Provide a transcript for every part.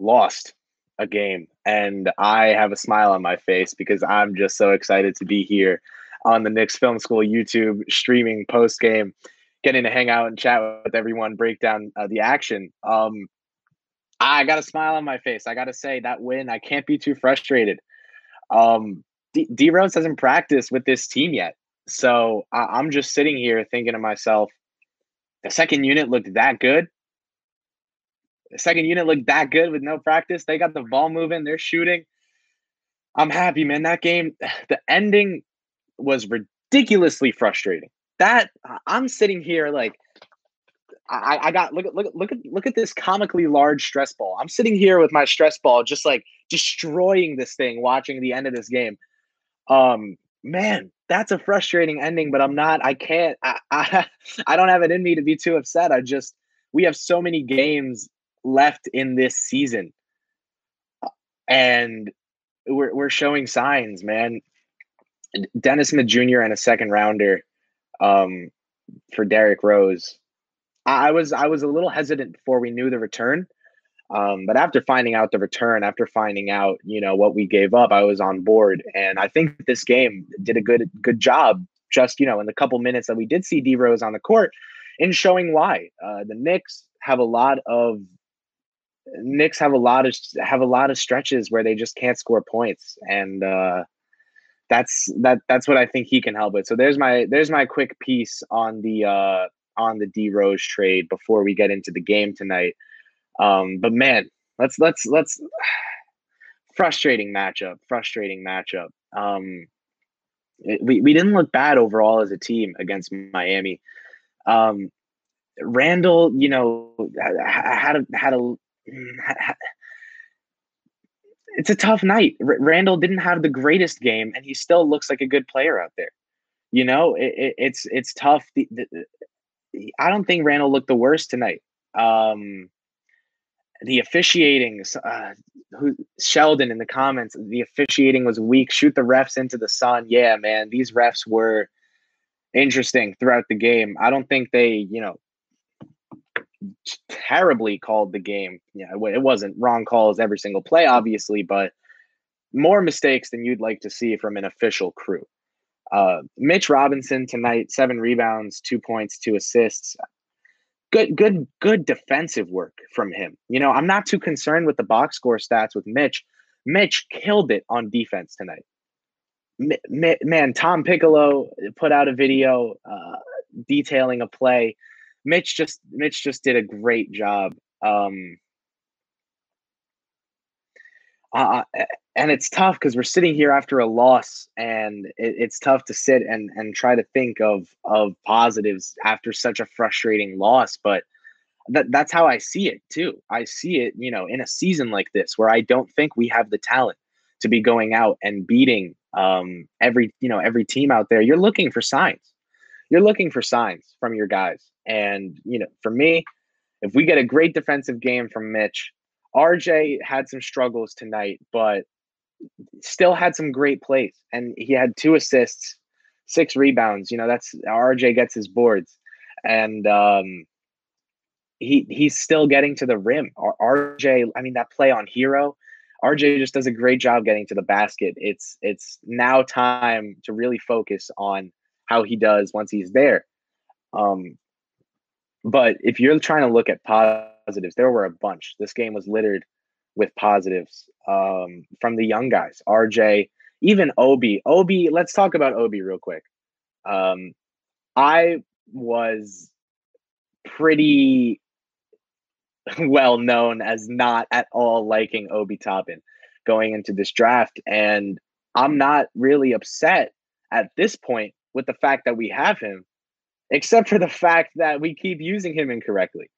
lost a game, and I have a smile on my face because I'm just so excited to be here on the Knicks Film School YouTube streaming post game, getting to hang out and chat with everyone, break down uh, the action. Um, I got a smile on my face. I got to say that win. I can't be too frustrated. Um, D-, Rose hasn't practiced with this team yet. So I- I'm just sitting here thinking to myself, the second unit looked that good. Second unit looked that good with no practice. They got the ball moving, they're shooting. I'm happy, man. That game, the ending was ridiculously frustrating. That I'm sitting here like I, I got look at look look at look at this comically large stress ball. I'm sitting here with my stress ball, just like destroying this thing, watching the end of this game. Um, man, that's a frustrating ending, but I'm not, I can't, I, I, I don't have it in me to be too upset. I just, we have so many games left in this season. And we're, we're showing signs, man. Dennis Smith Jr. and a second rounder um, for Derrick Rose. I was I was a little hesitant before we knew the return, um, but after finding out the return, after finding out, you know, what we gave up, I was on board. And I think this game did a good good job just, you know, in the couple minutes that we did see D Rose on the court in showing why. Uh, the Knicks have a lot of Knicks have a lot of have a lot of stretches where they just can't score points. And uh that's that that's what I think he can help with. So there's my there's my quick piece on the uh on the D Rose trade before we get into the game tonight. Um, but man, let's let's let's frustrating matchup, frustrating matchup. Um, it, we we didn't look bad overall as a team against Miami. Um, Randle, you know, had a had a. It's a tough night. R- Randle didn't have the greatest game, and he still looks like a good player out there. You know, it, it, it's it's tough. The, the, I don't think Randle looked the worst tonight. Um, the officiating, uh, who Sheldon in the comments, the officiating was weak. Shoot the refs into the sun. Yeah, man, these refs were interesting throughout the game. I don't think they, you know, terribly called the game. Yeah, it wasn't wrong calls every single play, obviously, but more mistakes than you'd like to see from an official crew. Uh, Mitch Robinson tonight, seven rebounds, two points, two assists good good good defensive work from him. You know, I'm not too concerned with the box score stats with Mitch. Mitch killed it on defense tonight. Man, Tom Piccolo put out a video uh, detailing a play. Mitch just Mitch just did a great job. Um, uh, and it's tough because we're sitting here after a loss, and it, it's tough to sit and and try to think of of positives after such a frustrating loss. But that that's how I see it too. I see it, you know, in a season like this where I don't think we have the talent to be going out and beating um, every, you know, every team out there. You're looking for signs. You're looking for signs from your guys. And, you know, for me, if we get a great defensive game from Mitch, RJ had some struggles tonight, but still had some great plays. And he had two assists, six rebounds. You know, that's RJ gets his boards. And um he he's still getting to the rim. RJ, I mean, that play on Herro, RJ just does a great job getting to the basket. It's it's now time to really focus on how he does once he's there. Um, but if you're trying to look at positives, there were a bunch. This game was littered with positives um, from the young guys. RJ, even Obi. Obi, let's talk about Obi real quick. Um, I was pretty well known as not at all liking Obi Toppin going into this draft. And I'm not really upset at this point with the fact that we have him, except for the fact that we keep using him incorrectly.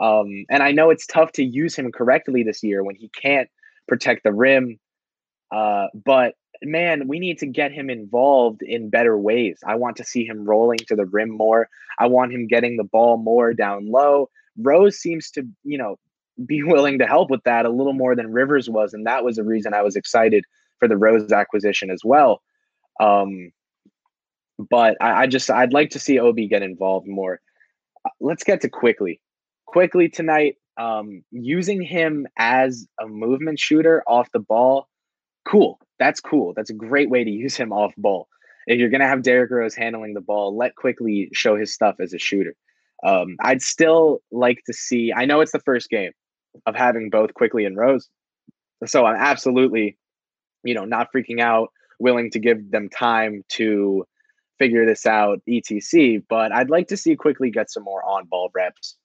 Um, and I know it's tough to use him correctly this year when he can't protect the rim. Uh, but man, we need to get him involved in better ways. I want to see him rolling to the rim more. I want him getting the ball more down low. Rose seems to, you know, be willing to help with that a little more than Rivers was, and that was the reason I was excited for the Rose acquisition as well. Um, but I, I just I'd like to see Obi get involved more. Uh, let's get to Quickley. Quickley tonight, um, using him as a movement shooter off the ball, cool. That's cool. That's a great way to use him off ball. If you're gonna have Derrick Rose handling the ball, let Quickley show his stuff as a shooter. Um, I'd still like to see. I know it's the first game of having both Quickley and Rose, so I'm absolutely, you know, not freaking out, willing to give them time to figure this out, etc. But I'd like to see Quickley get some more on ball reps.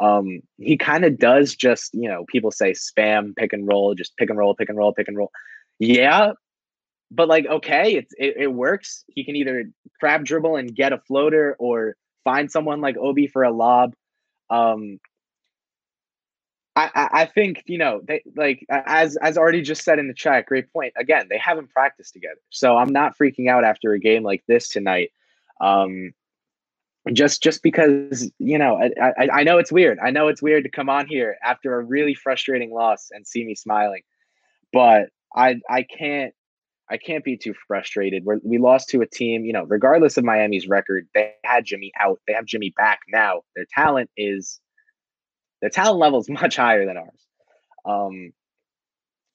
Um, he kind of does just, you know, people say spam pick and roll, just pick and roll, pick and roll, pick and roll. Yeah, but like, okay, it's it, it works. He can either crab dribble and get a floater, or find someone like Obi for a lob. Um, I, I think you know they like as as already just said in the chat. Great point. Again, they haven't practiced together, so I'm not freaking out after a game like this tonight. Um, just just because you know I, I, I know it's weird. I know it's weird to come on here after a really frustrating loss and see me smiling, but I I can't I can't be too frustrated. We're, we lost to a team, you know, regardless of Miami's record, they had Jimmy out. They have Jimmy back now. Their talent is, their talent level is much higher than ours. Um,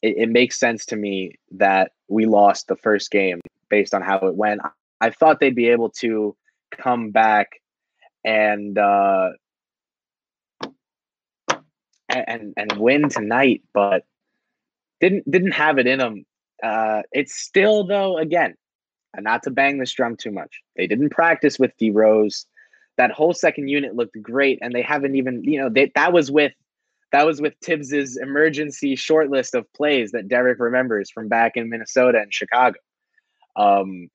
it, it makes sense to me that we lost the first game based on how it went. I, I thought they'd be able to come back and uh, and and win tonight, but didn't didn't have it in them uh, it's still though again, and not to bang this drum too much. They didn't practice with D Rose. That whole second unit looked great, and they haven't even you know they, that was with that was with Thibs's emergency short list of plays that Derrick remembers from back in Minnesota and Chicago. Um,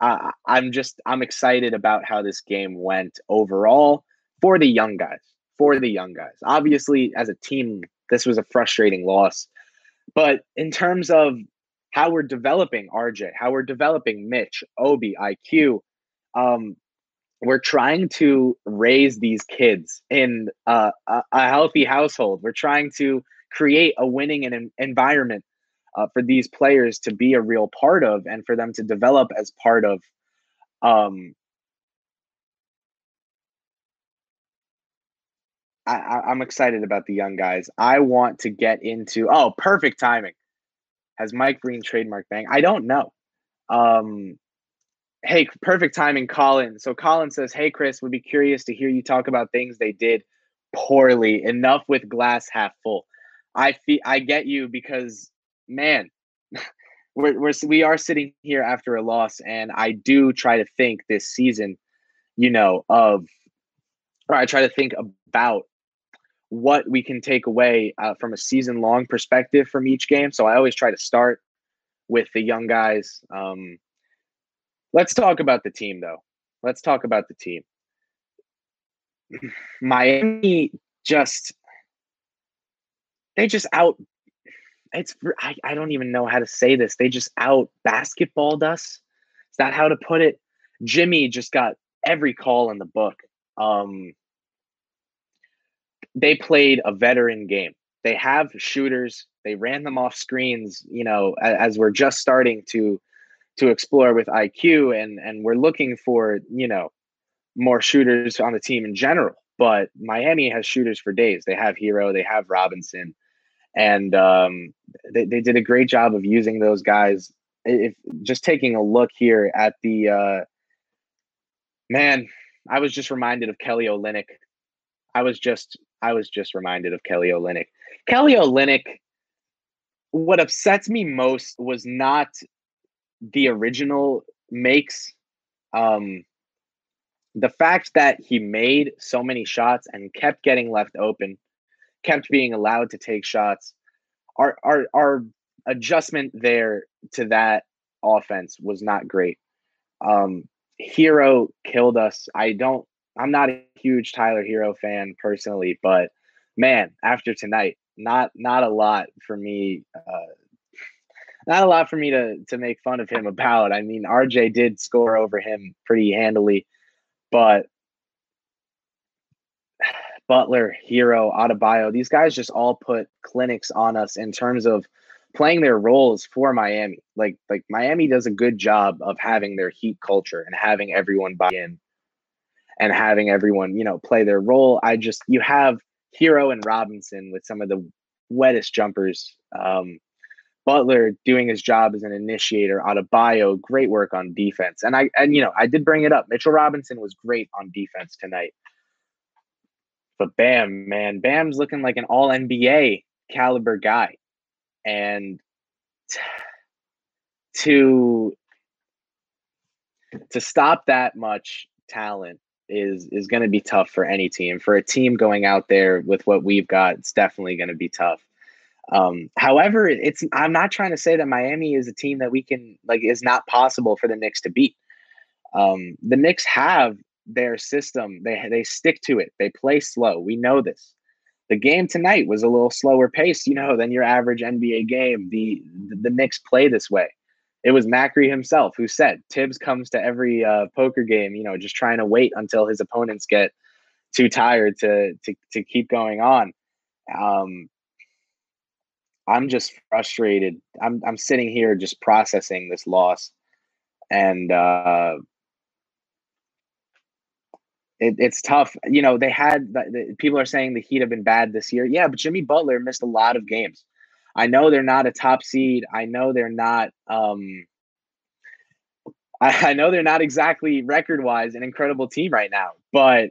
I, I'm just I'm excited about how this game went overall for the young guys. For the young guys, obviously, as a team, this was a frustrating loss. But in terms of how we're developing RJ, how we're developing Mitch, Obi, IQ. Um, we're trying to raise these kids in a, a, healthy household. We're trying to create a winning an environment uh, for these players to be a real part of and for them to develop as part of. Um, I, I'm excited about the young guys. I want to get into. Oh, perfect timing. Has Mike Breen trademark bang? I don't know. Um, hey, perfect timing, Colin. So Colin says, "Hey, Chris, would be curious to hear you talk about things they did poorly. Enough with glass half full." I feel I get you because, man, we're, we're we are sitting here after a loss, and I do try to think this season, you know, of, or I try to think about what we can take away uh, from a season long perspective from each game. So I always try to start with the young guys. Um, let's talk about the team, though. Let's talk about the team. Miami just they just out it's I, I don't even know how to say this. They just out basketballed us. Is that how to put it? Jimmy just got every call in the book. Um they played a veteran game. They have shooters. They ran them off screens, you know, as, as we're just starting to to explore with IQ and and we're looking for, you know, more shooters on the team in general. But Miami has shooters for days. They have Herro, they have Robinson, and um, they, they did a great job of using those guys. If just taking a look here at the uh, man, I was just reminded of Kelly Olynyk. I was just I was just reminded of Kelly Olynyk. Kelly Olynyk. What upsets me most was not the original makes. Um, the fact that he made so many shots and kept getting left open, kept being allowed to take shots, our our our adjustment there to that offense was not great. Um, Herro killed us. I don't. I'm not a huge Tyler Herro fan personally, but man, after tonight, not not a lot for me. Uh, not a lot for me to to make fun of him about. I mean, RJ did score over him pretty handily but Butler, Herro, Adebayo, these guys just all put clinics on us in terms of playing their roles for Miami. Like like Miami does a good job of having their heat culture and having everyone buy in and having everyone, you know, play their role. I just you have Herro and Robinson with some of the wettest jumpers um, Butler doing his job as an initiator, Adebayo, great work on defense. And I and you know, I did bring it up. Mitchell Robinson was great on defense tonight. But Bam, man, Bam's looking like an all NBA caliber guy. And to to stop that much talent is is going to be tough for any team. For a team going out there with what we've got, it's definitely going to be tough. Um, however, it's I'm not trying to say that Miami is a team that we can like is not possible for the Knicks to beat. Um, the Knicks have their system. They they stick to it. They play slow. We know this. The game tonight was a little slower pace, you know, than your average NBA game. The the, the Knicks play this way. It was Macri himself who said Thibs comes to every uh, poker game, you know, just trying to wait until his opponents get too tired to to to keep going on. Um, I'm just frustrated. I'm I'm sitting here just processing this loss, and uh, it, it's tough. You know, they had the, people are saying the Heat have been bad this year. Yeah, but Jimmy Butler missed a lot of games. I know they're not a top seed. I know they're not. Um, I, I know they're not exactly record wise an incredible team right now, but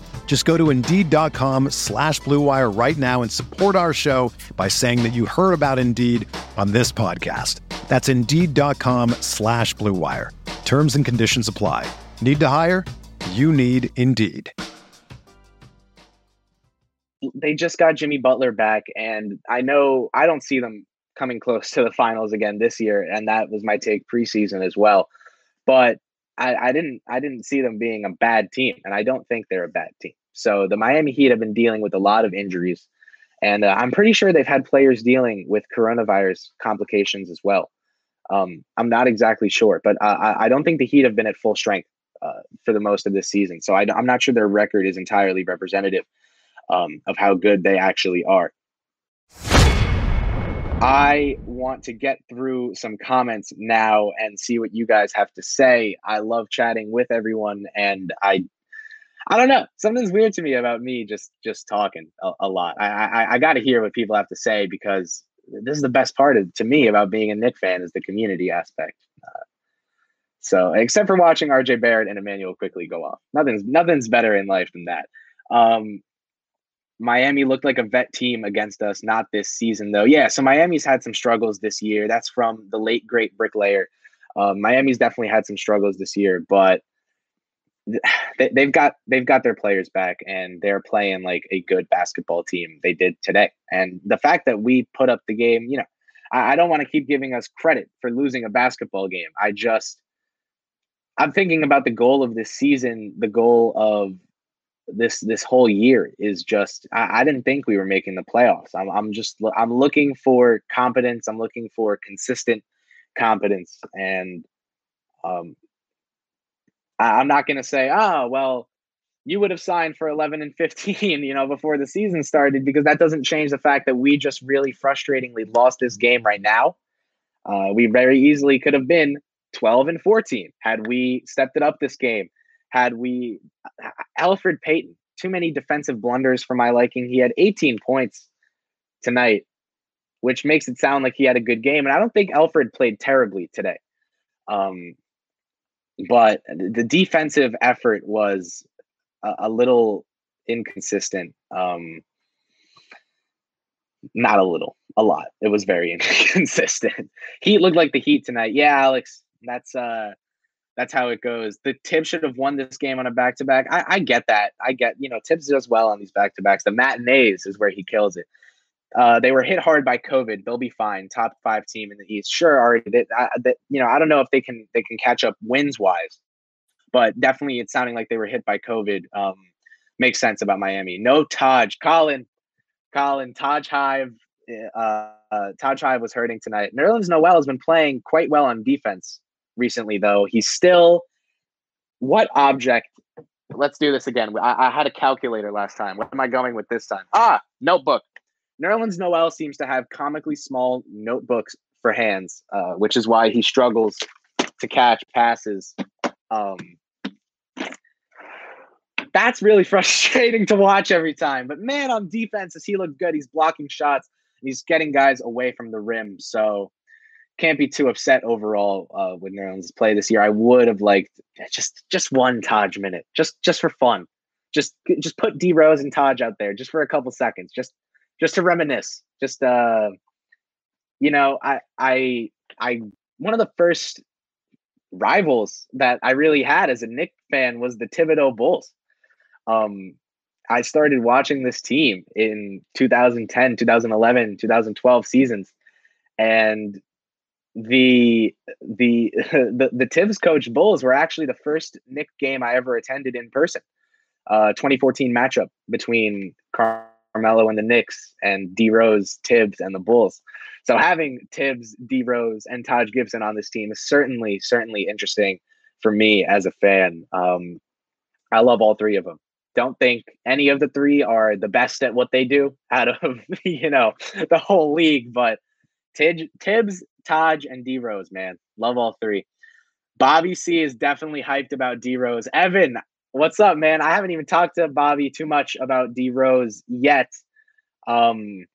Just go to Indeed.com slash BlueWire right now and support our show by saying that you heard about Indeed on this podcast. That's Indeed.com slash BlueWire. Terms and conditions apply. Need to hire? You need Indeed. They just got Jimmy Butler back, and I know I don't see them coming close to the finals again this year, and that was my take preseason as well. But I, I didn't I didn't see them being a bad team, and I don't think they're a bad team. So the Miami Heat have been dealing with a lot of injuries, and uh, I'm pretty sure they've had players dealing with coronavirus complications as well. Um, I'm not exactly sure, but uh, I, don't think the Heat have been at full strength uh, for the most of this season. So I, am not sure their record is entirely representative um, of how good they actually are. I want to get through some comments now and see what you guys have to say. I love chatting with everyone, and I, I don't know, something's weird to me about me just just talking a, a lot. I I, I got to hear what people have to say because this is the best part of, to me about being a Knick fan is the community aspect. Uh, so, except for watching RJ Barrett and Immanuel Quickley go off, nothing's nothing's better in life than that. Um, Miami looked like a vet team against us, not this season though. Yeah, so Miami's had some struggles this year. That's from the late great bricklayer. Um, Miami's definitely had some struggles this year, but they, they've got they've got their players back and they're playing like a good basketball team. They did today, and the fact that we put up the game, you know, I, I don't want to keep giving us credit for losing a basketball game. I just I'm thinking about the goal of this season, the goal of this this whole year is just I, I, didn't think we were making the playoffs. I'm I'm just I'm looking for competence. I'm looking for consistent competence, and um, I, I'm not to say, oh well, you would have signed for 11 and 15, you know, before the season started, because that doesn't change the fact that we just really frustratingly lost this game right now. Uh, we very easily could have been 12 and 14 had we stepped it up this game had we Elfrid Payton, too many defensive blunders for my liking. He had 18 points tonight, which makes it sound like he had a good game. And I don't think Elfrid played terribly today. Um, but the defensive effort was a, a little inconsistent. Um, not a little, a lot. It was very inconsistent. Heat looked like the Heat tonight. Yeah, Alex, that's uh that's how it goes. The Thibs should have won this game on a back to back. I get that. I get, you know, Thibs does well on these back to backs. The matinees is where he kills it. Uh, they were hit hard by COVID. They'll be fine. Top five team in the East. Sure, already. That, that you know, I don't know if they can they can catch up wins wise, but definitely it's sounding like they were hit by COVID. Um, makes sense about Miami. No Taj, Colin, Colin, Taj Hive. Uh, uh, Taj Hive was hurting tonight. Nerlens Noel has been playing quite well on defense recently, though. He's still what object? Let's do this again. I, I, had a calculator last time. What am I going with this time? Ah, notebook. Nerlens Noel seems to have comically small notebooks for hands, uh, which is why he struggles to catch passes. Um, that's really frustrating to watch every time. But man, on defense, as he looked good, he's blocking shots he's getting guys away from the rim. So can't be too upset overall uh, with Nerlens' play this year. I would have liked just just one Taj minute, just just for fun. Just just put D Rose and Taj out there just for a couple seconds, just just to reminisce. Just uh, you know, I I I one of the first rivals that I really had as a Knick fan was the Thibodeau Bulls. Um, I started watching this team in 2010, 2011, 2012 seasons. And the the the the Thibs coach Bulls were actually the first Knick game I ever attended in person. Uh, 2014 matchup between Carmelo and the Knicks and D Rose, Thibs, and the Bulls. So having Thibs, D Rose, and Taj Gibson on this team is certainly certainly interesting for me as a fan. Um, I love all three of them. Don't think any of the three are the best at what they do out of you know the whole league, but Thibs, Taj, and D Rose, man. Love all three. Bobby C is definitely hyped about D Rose. Evan, what's up, man? I haven't even talked to Bobby too much about D Rose yet. Um,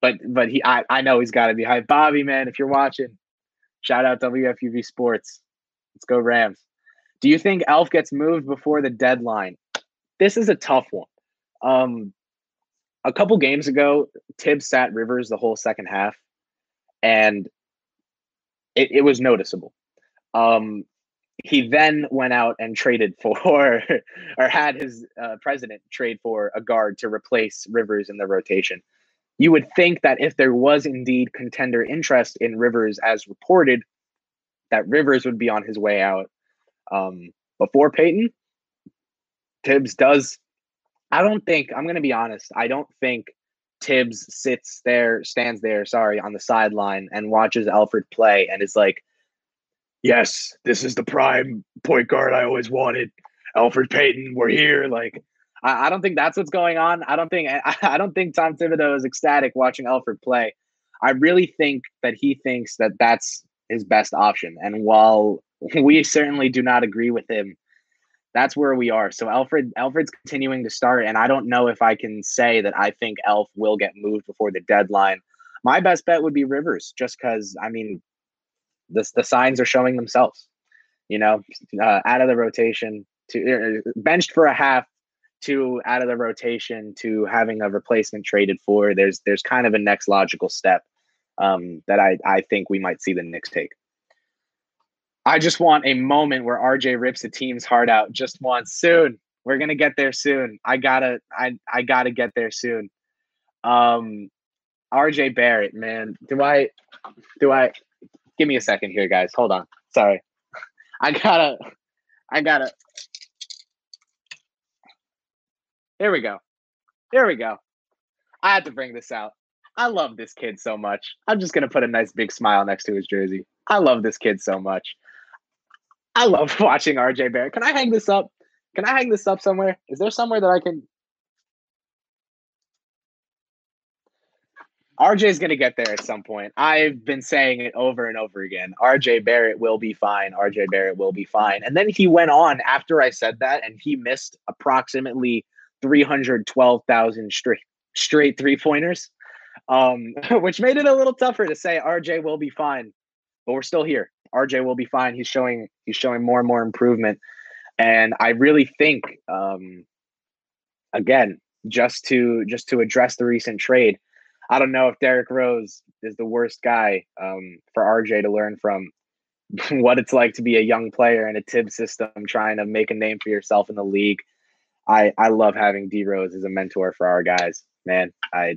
but but he I, I know he's gotta be hyped. Bobby, man, if you're watching, shout out WFUV Sports. Let's go Rams. Do you think Elf gets moved before the deadline? This is a tough one. Um, a couple games ago, Thibs sat Rivers the whole second half and it, it was noticeable. Um, he then went out and traded for, or had his uh, president trade for a guard to replace Rivers in the rotation. You would think that if there was indeed contender interest in Rivers as reported, that Rivers would be on his way out um, before Payton. Thibs does. I don't think, I'm going to be honest, I don't think Thibs sits there, stands there, sorry, on the sideline and watches Elfrid play and is like, yes, this is the prime point guard I always wanted. Elfrid Payton, we're here. Like, I, I don't think that's what's going on. I don't think I, I don't think Tom Thibodeau is ecstatic watching Elfrid play. I really think that he thinks that that's his best option. And while we certainly do not agree with him, that's where we are. So Elfrid Elfrid's continuing to start, and I don't know if I can say that I think Elf will get moved before the deadline. My best bet would be Rivers, just because I mean, the the signs are showing themselves. You know, uh, out of the rotation to uh, benched for a half to out of the rotation to having a replacement traded for. There's there's kind of a next logical step um, that I I think we might see the Knicks take. I just want a moment where RJ rips the team's heart out just once soon. We're gonna get there soon. I gotta I I gotta get there soon. Um RJ Barrett, man. Do I do I give me a second here, guys. Hold on. Sorry. I gotta I gotta Here we go. Here we go. I had to bring this out. I love this kid so much. I'm just gonna put a nice big smile next to his jersey. I love this kid so much. I love watching RJ Barrett. Can I hang this up? Can I hang this up somewhere? Is there somewhere that I can? RJ is going to get there at some point. I've been saying it over and over again. RJ Barrett will be fine. RJ Barrett will be fine. And then he went on after I said that, and he missed approximately 312,000 straight straight three pointers, um, which made it a little tougher to say RJ will be fine. But we're still here. RJ will be fine. He's showing he's showing more and more improvement, and I really think, um, again, just to just to address the recent trade, I don't know if Derrick Rose is the worst guy um, for RJ to learn from what it's like to be a young player in a Thib system, trying to make a name for yourself in the league. I I love having D Rose as a mentor for our guys. Man, I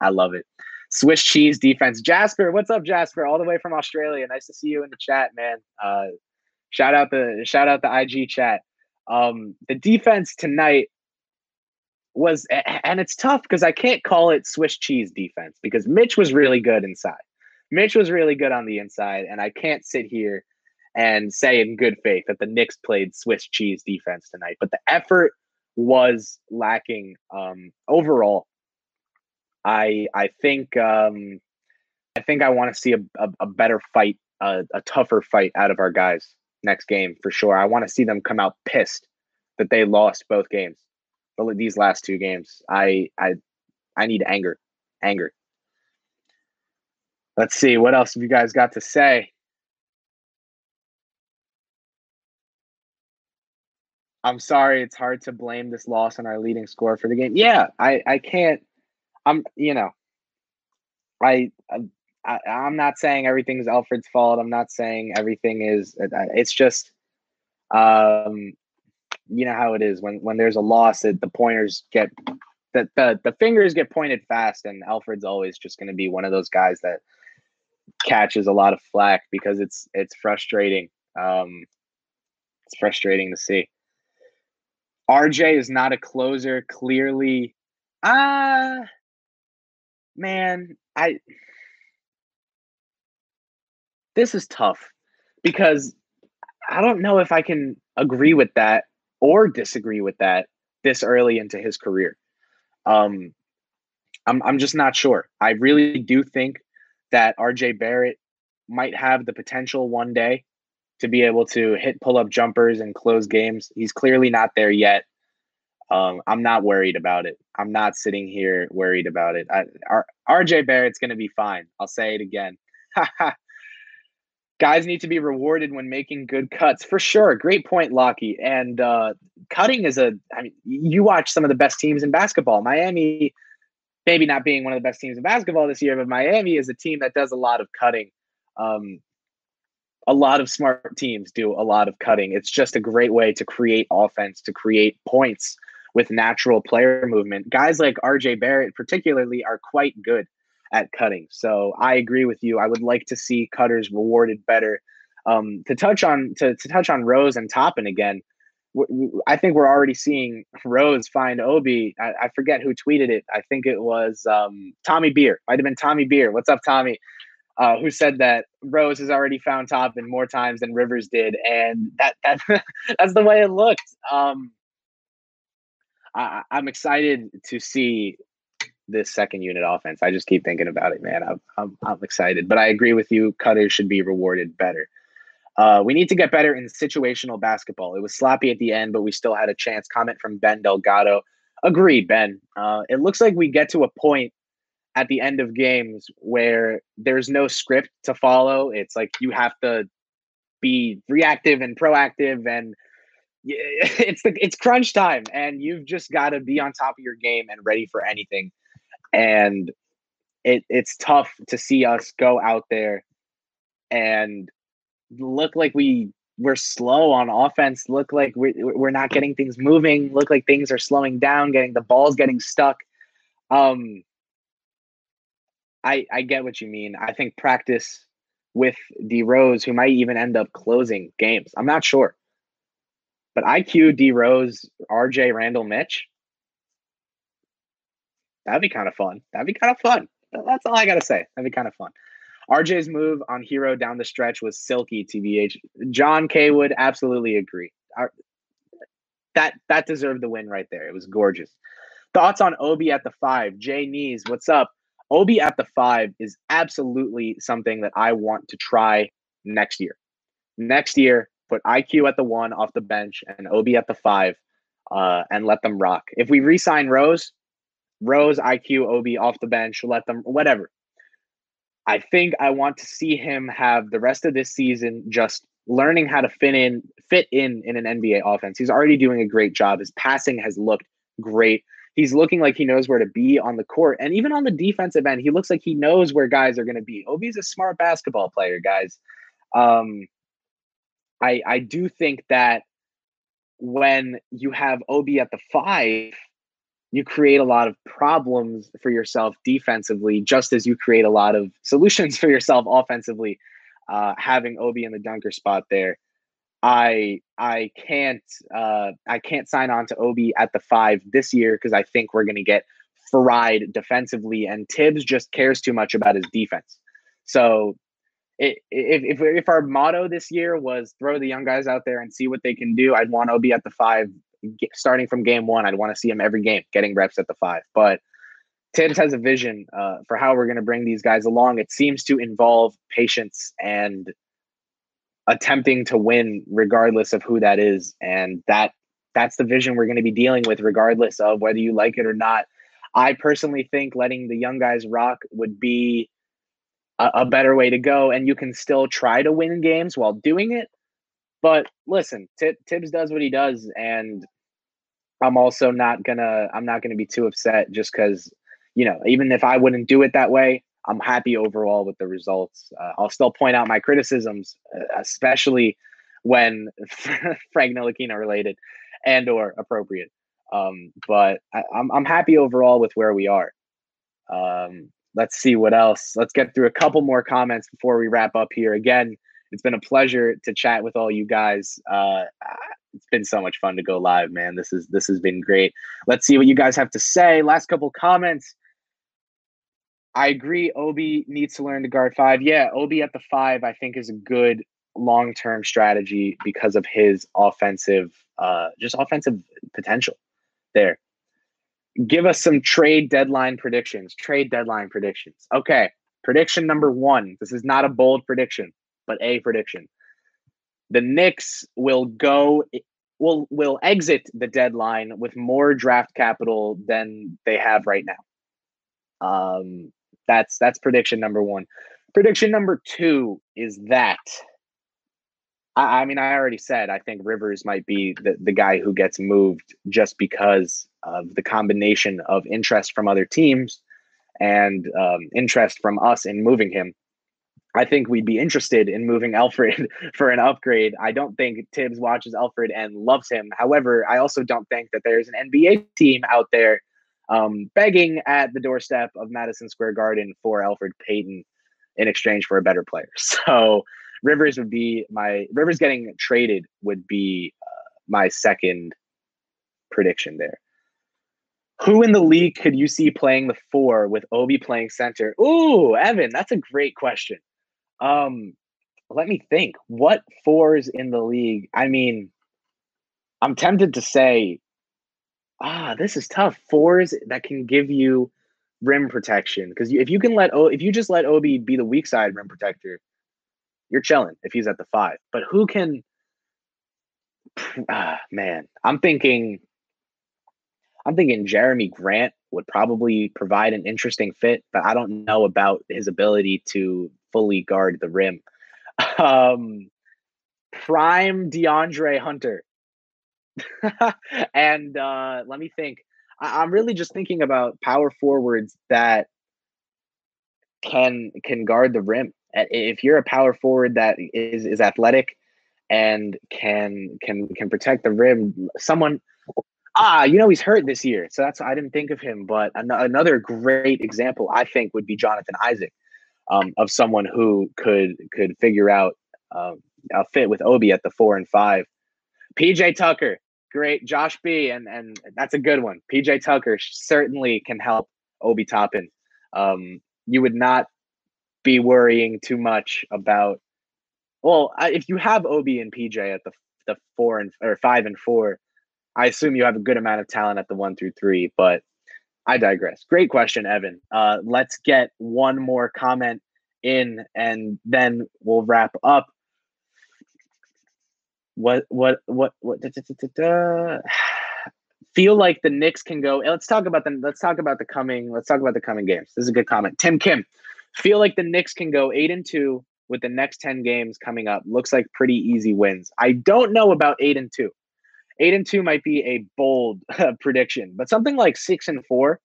I love it. Swiss cheese defense. Jasper, what's up, Jasper? All the way from Australia. Nice to see you in the chat, man. Uh, shout out the shout out the IG chat. Um, the defense tonight was, and it's tough because I can't call it Swiss cheese defense because Mitch was really good inside. Mitch was really good on the inside, and I can't sit here and say in good faith that the Knicks played Swiss cheese defense tonight. But the effort was lacking um, overall. I I think um, I think I want to see a, a, a, better fight, a, a tougher fight out of our guys next game for sure. I want to see them come out pissed that they lost both games, but these last two games. I I I need anger, anger. Let's see what else have you guys got to say. I'm sorry, it's hard to blame this loss on our leading scorer for the game. Yeah, I I can't I'm, you know, I, I I'm not saying everything's Elfrid's fault. I'm not saying everything is. Uh, uh, it's just, um, you know how it is when when there's a loss, that the pointers get the, the the fingers get pointed fast, and Elfrid's always just going to be one of those guys that catches a lot of flack because it's it's frustrating. Um, it's frustrating to see. RJ is not a closer. Clearly, ah. Uh, man, I this is tough because I don't know if I can agree with that or disagree with that this early into his career. Um, I'm I'm just not sure. I really do think that RJ Barrett might have the potential one day to be able to hit pull up jumpers and close games. He's clearly not there yet. Um, I'm not worried about it. I'm not sitting here worried about it. I, R, RJ Barrett's going to be fine. I'll say it again. Guys need to be rewarded when making good cuts for sure. Great point, Lockie. And uh, cutting is a. I mean, you watch some of the best teams in basketball. Miami, maybe not being one of the best teams in basketball this year, but Miami is a team that does a lot of cutting. Um, a lot of smart teams do a lot of cutting. It's just a great way to create offense, to create points with natural player movement. Guys like RJ Barrett, particularly, are quite good at cutting. So I agree with you. I would like to see cutters rewarded better. Um, to touch on to, to touch on Rose and Toppin again, I think we're already seeing Rose find Obi. I, I forget who tweeted it. I think it was um, Tommy Beer. Might have been Tommy Beer. What's up, Tommy? Uh, who said that Rose has already found Toppin more times than Rivers did, and that that that's the way it looked. Um, I, am excited to see this second unit offense. I just keep thinking about it, man. I'm I'm, I'm excited, but I agree with you. Cutters should be rewarded better. Uh, we need to get better in situational basketball. It was sloppy at the end, but we still had a chance. Comment from Ben Delgado. Agreed, Ben. Uh, it looks like we get to a point at the end of games where there's no script to follow. It's like you have to be reactive and proactive and it's the it's crunch time and you've just got to be on top of your game and ready for anything and it it's tough to see us go out there and look like we we're slow on offense look like we, we're not getting things moving look like things are slowing down getting the balls getting stuck um i i get what you mean i think practice with D Rose, who might even end up closing games. I'm not sure. But IQ, D Rose, RJ, Randle, Mitch. That'd be kind of fun. That'd be kind of fun. That's all I gotta say. That'd be kind of fun. RJ's move on Herro down the stretch was silky, TBH. John K would absolutely agree. Our, that that deserved the win right there. It was gorgeous. Thoughts on Obi at the five? Jay Knees, what's up? Obi at the five is absolutely something that I want to try next year. Next year, put IQ at the one off the bench and Obi at the five, uh, and let them rock. If we resign Rose, Rose, IQ, Obi off the bench, let them whatever. I think I want to see him have the rest of this season just learning how to fit in fit in in an NBA offense. He's already doing a great job. His passing has looked great he's looking like he knows where to be on the court. And even on the defensive end, he looks like he knows where guys are going to be. Obi's a smart basketball player, guys. Um, I I do think that when you have Obi at the five, you create a lot of problems for yourself defensively, just as you create a lot of solutions for yourself offensively. Uh, having Obi in the dunker spot there. I I can't uh, I can't sign on to Obi at the five this year because I think we're going to get fried defensively, and Thibs just cares too much about his defense. So if, if if our motto this year was throw the young guys out there and see what they can do, I'd want Obi at the five starting from game one. I'd want to see him every game getting reps at the five, but. Thibs has a vision uh, for how we're going to bring these guys along. It seems to involve patience and attempting to win regardless of who that is and that that's the vision we're going to be dealing with regardless of whether you like it or not i personally think letting the young guys rock would be a, a better way to go and you can still try to win games while doing it but listen T- thibs does what he does and i'm also not gonna i'm not gonna be too upset just because you know even if i wouldn't do it that way I'm happy overall with the results. Uh, I'll still point out my criticisms, uh, especially when Frank Ntilikina related and or appropriate. Um, but I, am I'm, I'm happy overall with where we are. Um, let's see what else. Let's get through a couple more comments before we wrap up here. Again, it's been a pleasure to chat with all you guys. Uh, it's been so much fun to go live, man. This is this has been great. Let's see what you guys have to say. Last couple comments. I agree. Obi needs to learn to guard five. Yeah, Obi at the five, I think, is a good long term strategy because of his offensive, uh, just offensive potential there. Give us some trade deadline predictions. Trade deadline predictions. Okay. Prediction number one. This is not a bold prediction, but a prediction. The Knicks will go will will exit the deadline with more draft capital than they have right now. Um, that's that's prediction number one. Prediction number two is that I, I, mean I already said I think Rivers might be the, the guy who gets moved just because of the combination of interest from other teams and um, interest from us in moving him. I think we'd be interested in moving Elfrid for an upgrade. I don't think Thibs watches Elfrid and loves him. However, I also don't think that there's an NBA team out there um, begging at the doorstep of Madison Square Garden for Elfrid Payton in exchange for a better player. So Rivers would be my Rivers getting traded would be uh, my second prediction there. Who in the league could you see playing the four with Obi playing center? Ooh, Evan, that's a great question. Um, let me think. What fours in the league? I mean, I'm tempted to say ah, this is tough. Fours that can give you rim protection because if you can let o, if you just let Obi be the weak side rim protector, you're chilling if he's at the five. But who can? Ah, man, I'm thinking. I'm thinking Jerami Grant would probably provide an interesting fit, but I don't know about his ability to fully guard the rim. Um, prime DeAndre Hunter. and uh, let me think. I- I'm really just thinking about power forwards that can can guard the rim. If you're a power forward that is is athletic and can can can protect the rim, someone ah, you know he's hurt this year, so that's I didn't think of him. But an- another great example I think would be Jonathan Isaac, um, of someone who could could figure out um, a fit with Obi at the four and five. PJ Tucker, great. Josh B, and and that's a good one. PJ Tucker certainly can help Obi Toppin. Um, you would not be worrying too much about. Well, if you have Obi and PJ at the the four and or five and four, I assume you have a good amount of talent at the one through three. But I digress. Great question, Evan. Uh, let's get one more comment in, and then we'll wrap up. What what what what? Da, da, da. Feel like the Knicks can go. Let's talk about them. Let's talk about the coming. Let's talk about the coming games. This is a good comment. Tim Kim. Feel like the Knicks can go eight and two with the next ten games coming up. Looks like pretty easy wins. I don't know about eight and two. Eight and two might be a bold prediction, but something like six and four,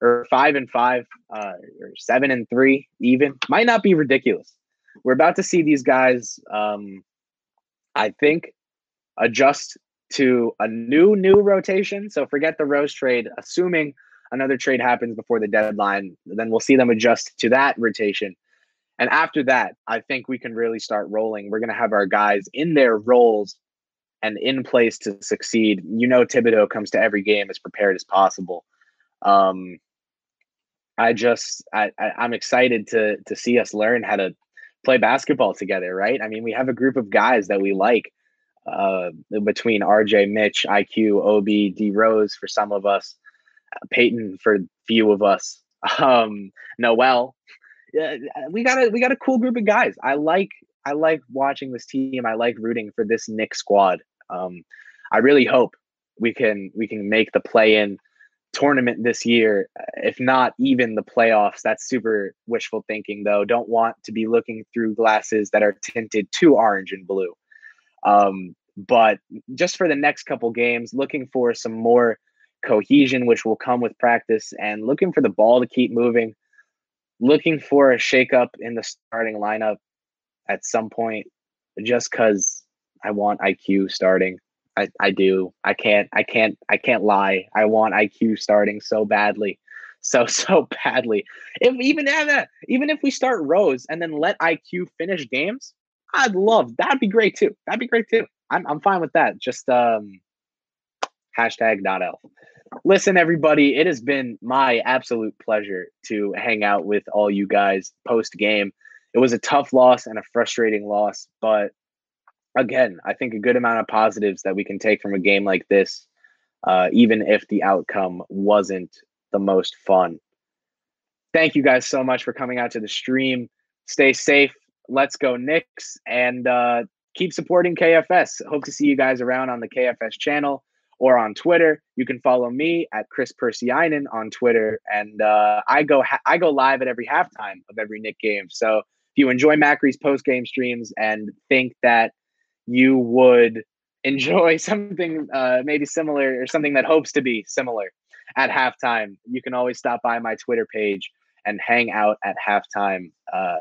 or five and five, uh, or seven and three, even might not be ridiculous. We're about to see these guys. Um, I think adjust to a new new rotation. So forget the Rose trade. Assuming another trade happens before the deadline, then we'll see them adjust to that rotation. And after that, I think we can really start rolling. We're going to have our guys in their roles and in place to succeed. You know, Thibodeau comes to every game as prepared as possible. Um, I just I, I I'm excited to to see us learn how to play basketball together, right? I mean, we have a group of guys that we like uh, between RJ, Mitch, IQ, OB, D Rose for some of us, Payton for few of us, um, Noel. We got a we got a cool group of guys. I like I like watching this team. I like rooting for this Knick squad. Um, I really hope we can we can make the play in tournament this year, if not even the playoffs. That's super wishful thinking, though. Don't want to be looking through glasses that are tinted too orange and blue. Um, but just for the next couple games, looking for some more cohesion, which will come with practice, and looking for the ball to keep moving. Looking for a shakeup in the starting lineup at some point, just because I want IQ starting. I, I do. I can't I can't I can't lie. I want IQ starting so badly. So so badly. If even if, even if we start Rose and then let IQ finish games, I'd love that'd be great too. That'd be great too. I'm I'm fine with that. Just um hashtag not elf. Listen, everybody, it has been my absolute pleasure to hang out with all you guys post game. It was a tough loss and a frustrating loss, but again, I think a good amount of positives that we can take from a game like this, uh, even if the outcome wasn't the most fun. Thank you guys so much for coming out to the stream. Stay safe. Let's go, Knicks, and uh, keep supporting KFS. Hope to see you guys around on the KFS channel or on Twitter. You can follow me at Chris Persianen on Twitter, and uh, I go ha- I go live at every halftime of every Knick game. So if you enjoy Macri's post game streams and think that you would enjoy something uh, maybe similar or something that hopes to be similar at halftime, you can always stop by my Twitter page and hang out at halftime uh,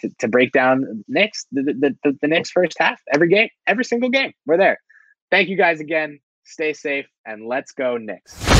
to, to break down Knicks the, the, the, the Knicks first half every game, every single game. We're there. Thank you guys again. Stay safe and let's go Knicks.